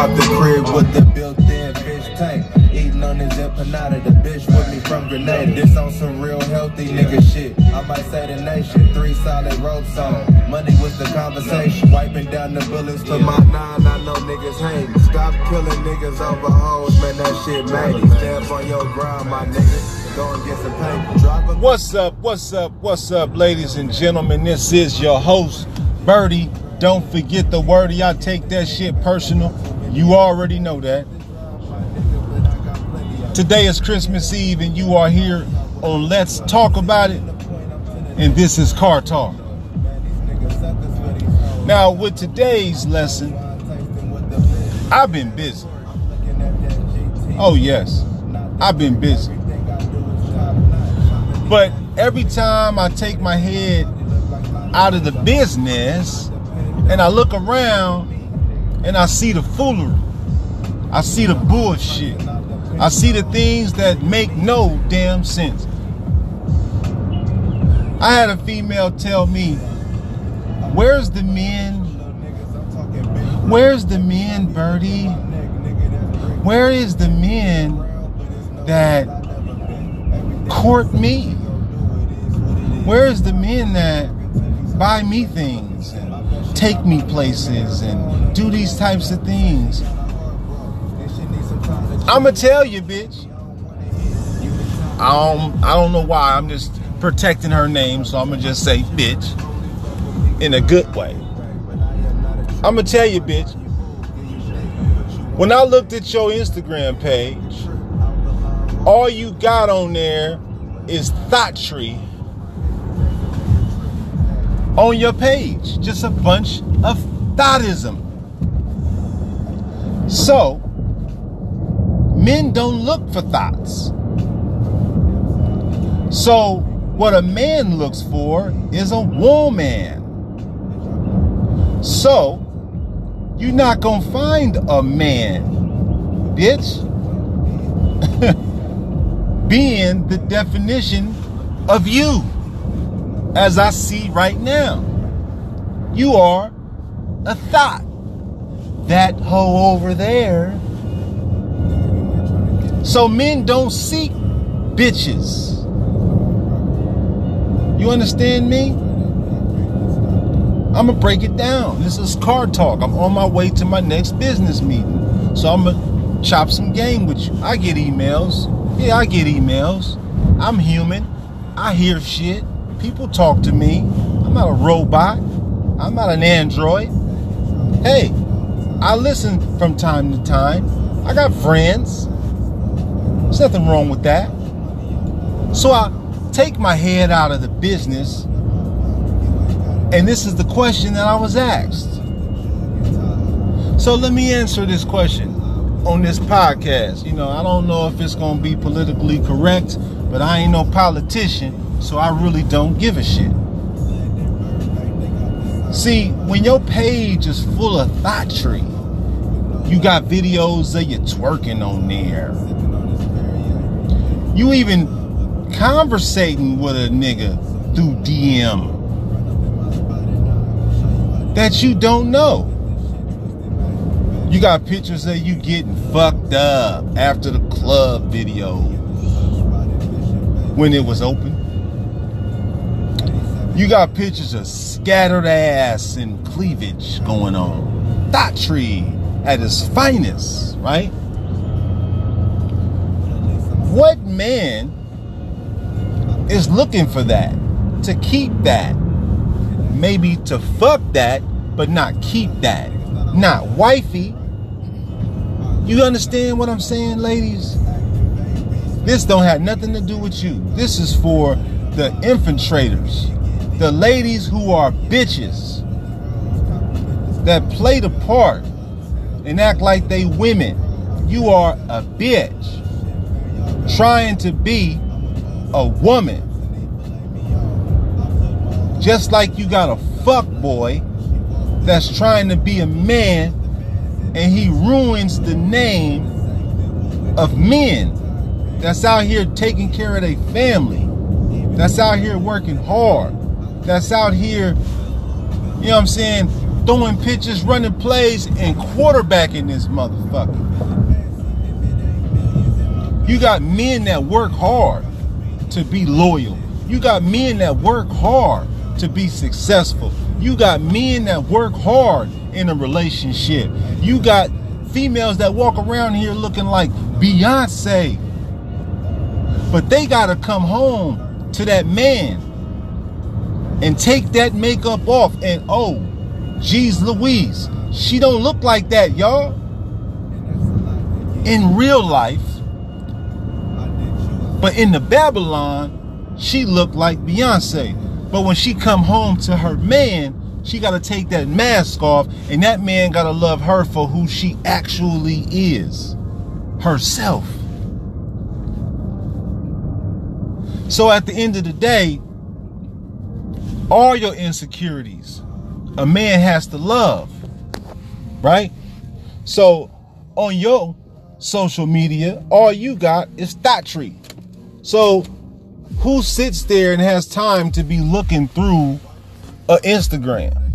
Out the crib with the built-in fish tank. Eating on his empanada, the bitch with me from Grenada. This on some real healthy nigga shit. I might say the nation. Three solid ropes on. Money was the conversation. Wiping down the bullets to my nine. I know niggas hate. Stop killing niggas over hoes, man. That shit made me. Stand on your ground, my nigga. What's up? What's up? What's up, ladies and gentlemen? This is your host, Berty. Don't forget the Werty. I take that shit personal. You already know that. Today is Christmas Eve, and you are here on Let's Talk About It. And this is Car Talk. Now, with today's lesson, I've been busy. Oh, yes, I've been busy. But every time I take my head out of the business and I look around and I see the foolery, I see the bullshit, I see the things that make no damn sense. I had a female tell me, Where's the men? Where's the men, Berty? Where is the men that court me? Where's the men that buy me things and take me places and do these types of things? I'ma tell you, bitch. I don't, I don't know why. I'm just protecting her name, so I'm gonna just say bitch in a good way. I'm gonna tell you, bitch. When I looked at your Instagram page, all you got on there is thottery on your page. Just a bunch of thotism. So, men don't look for thots. So, what a man looks for is a woman. So, you're not gonna find a man, bitch, being the definition of you as I see right now. You are a thot. That hoe over there. So men don't seek bitches. You understand me? I'm gonna break it down. This is car talk. I'm on my way to my next business meeting. So I'm gonna chop some game with you. I get emails. Yeah, I get emails. I'm human. I hear shit. People talk to me. I'm not a robot. I'm not an android. Hey, I listen from time to time. I got friends. There's nothing wrong with that. So I take my head out of the business and this is the question that I was asked. So let me answer this question on this podcast. You know, I don't know if it's going to be politically correct, but I ain't no politician, so I really don't give a shit. See, when your page is full of thottery, you got videos of you twerking on there. You even conversating with a nigga through DM that you don't know. You got pictures of you getting fucked up after the club video when it was open. You got pictures of scattered ass and cleavage going on. Thottery at its finest, right? What man is looking for that? To keep that? maybe to fuck that, but not keep that. Not wifey. You understand what I'm saying, ladies? This don't have nothing to do with you. This is for the infiltrators. The ladies who are bitches. That play the part and act like they women. You are a bitch. Trying to be a woman just like you got a fuck boy that's trying to be a man and he ruins the name of men that's out here taking care of their family, that's out here working hard, that's out here, you know what I'm saying, throwing pitches, running plays, and quarterbacking this motherfucker. You got men that work hard to be loyal. You got men that work hard to be successful. You got men that work hard in a relationship. You got females that walk around here looking like Beyonce. But they got to come home to that man and take that makeup off and oh, geez Louise, she don't look like that, y'all. In real life, but in the Babylon, she looked like Beyonce. But when she come home to her man, she got to take that mask off and that man got to love her for who she actually is. Herself. So at the end of the day, all your insecurities, a man has to love. Right? So on your social media, all you got is tree. So who sits there and has time to be looking through a Instagram,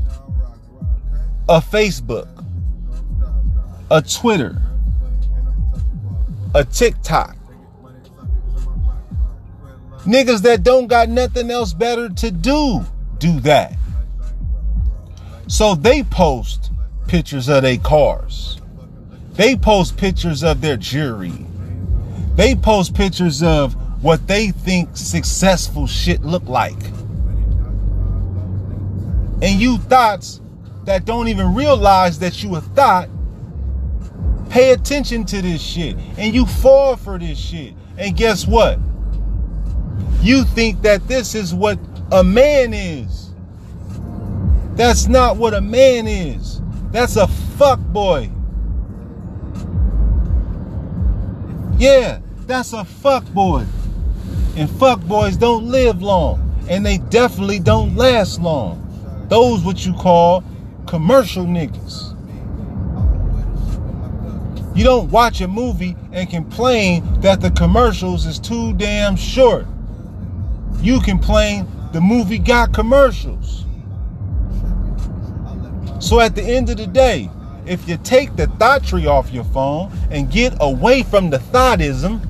a Facebook, a Twitter, a TikTok? Niggas that don't got nothing else better to do, do that. So they post pictures of their cars. They post pictures of their jewelry. They post pictures of what they think successful shit look like. And you thots that don't even realize that you a thot, pay attention to this shit. And you fall for this shit. And guess what? You think that this is what a man is. That's not what a man is. That's a fuck boy. Yeah, that's a fuck boy. And fuck boys don't live long. And they definitely don't last long. Those what you call commercial niggas. You don't watch a movie and complain that the commercials is too damn short. You complain the movie got commercials. So at the end of the day, if you take the thottery off your phone and get away from the thotism,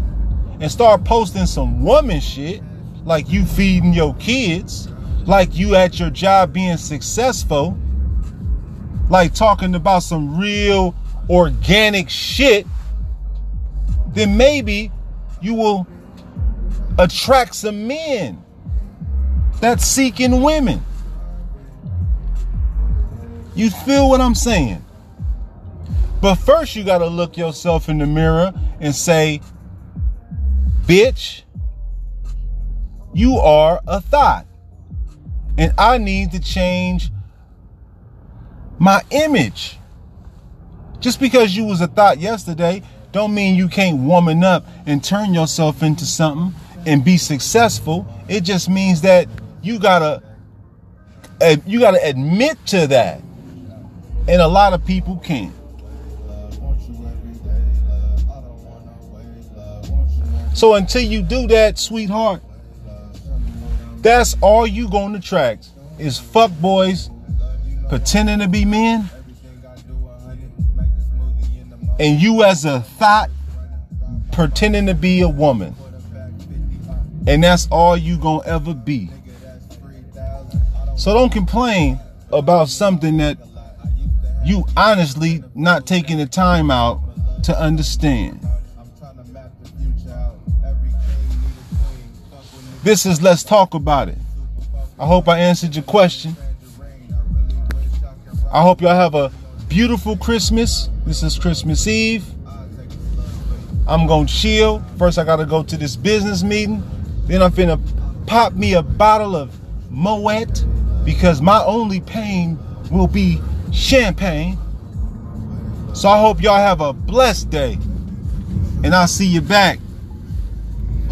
and start posting some woman shit, like you feeding your kids, like you at your job being successful, like talking about some real organic shit, then maybe you will attract some men that's seeking women. You feel what I'm saying? But first, you got to look yourself in the mirror and say, Bitch, you are a thot. And I need to change my image. Just because you was a thot yesterday don't mean you can't woman up and turn yourself into something and be successful. It just means that you gotta you gotta admit to that. And a lot of people can't. So until you do that, sweetheart, that's all you gonna attract is fuck boys pretending to be men. And you as a thot pretending to be a woman. And that's all you gonna ever be. So don't complain about something that you honestly not taking the time out to understand. This is Let's Talk About It. I hope I answered your question. I hope y'all have a beautiful Christmas. This is Christmas Eve. I'm gonna chill. First, I gotta go to this business meeting. Then I'm finna pop me a bottle of Moet because my only pain will be champagne. So I hope y'all have a blessed day. And I'll see you back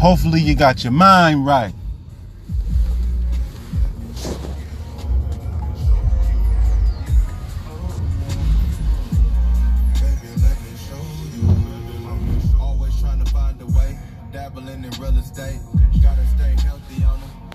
Hopefully you got your mind right.